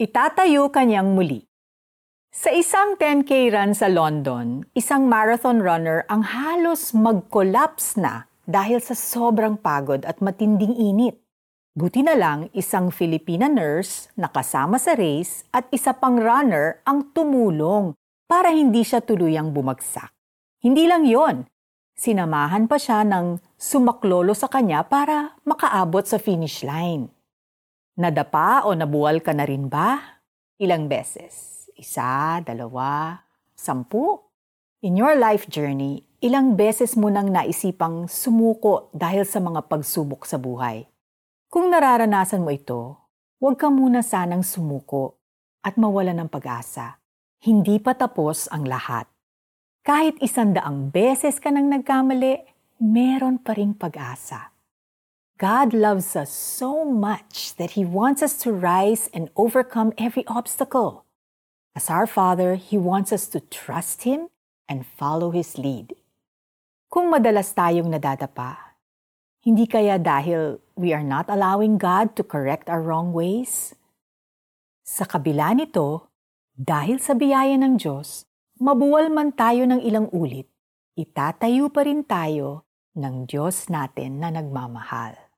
Itatayo kanyang muli. Sa isang 10K run sa London, isang marathon runner ang halos mag-collapse na dahil sa sobrang pagod at matinding init. Buti na lang isang Filipina nurse na kasama sa race at isa pang runner ang tumulong para hindi siya tuluyang bumagsak. Hindi lang yon, sinamahan pa siya ng sumaklolo sa kanya para makaabot sa finish line. Nadapa o nabuwal ka na rin ba? Ilang beses? Isa, dalawa, sampu. In your life journey, ilang beses mo nang naisipang sumuko dahil sa mga pagsubok sa buhay. Kung nararanasan mo ito, huwag ka muna sanang sumuko at mawala ng pag-asa. Hindi pa tapos ang lahat. Kahit isandaang beses ka nang nagkamali, meron pa ring pag-asa. God loves us so much that He wants us to rise and overcome every obstacle. As our Father, He wants us to trust Him and follow His lead. Kung madalas tayong nadadapa, hindi kaya dahil we are not allowing God to correct our wrong ways? Sa kabila nito, dahil sa biyaya ng Diyos, mabuwal man tayo ng ilang ulit, itatayo pa rin tayo ng Diyos natin na nagmamahal.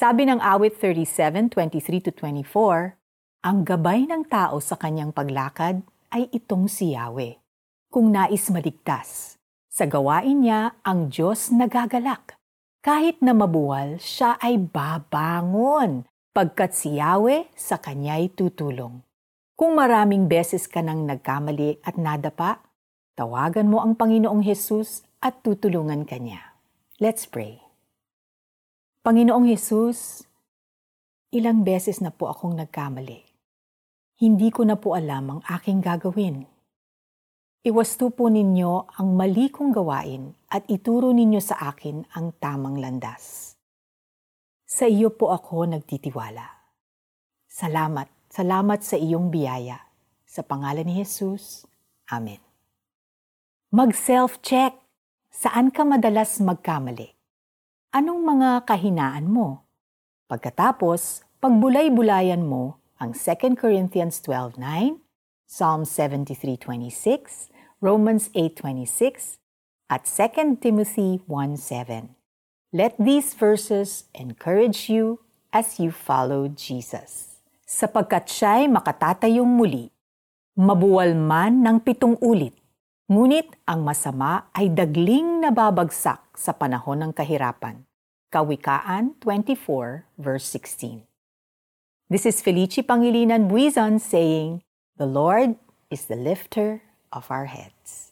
Sabi ng awit 37:23-24, ang gabay ng tao sa kanyang paglakad ay itong si Yahweh. Kung nais maligtas, sa gawain niya ang Diyos nagagalak. Kahit na mabuwal, siya ay babangon, pagkat si Yahweh sa kanya'y tutulong. Kung maraming beses ka nang nagkamali at nadapa, tawagan mo ang Panginoong Hesus at tutulungan ka niya. Let's pray. Panginoong Hesus, ilang beses na po akong nagkamali. Hindi ko na po alam ang aking gagawin. Iwasto po ninyo ang mali kong gawain at ituro ninyo sa akin ang tamang landas. Sa iyo po ako nagtitiwala. Salamat, salamat sa iyong biyaya. Sa pangalan ni Jesus, Amen. Mag-self-check. Saan ka madalas magkamali? Anong mga kahinaan mo? Pagkatapos, pagbulay-bulayan mo ang 2 Corinthians 12.9, Psalm 73.26, Romans 8.26, at 2 Timothy 1.7. Let these verses encourage you as you follow Jesus. Sapagkat siya'y makatatayong muli, mabuwal man ng pitong ulit, ngunit ang masama ay dagling nababagsak sa panahon ng kahirapan. Kawikaan 24 verse 16. This is Felici Pangilinan Buizon saying, The Lord is the lifter of our heads.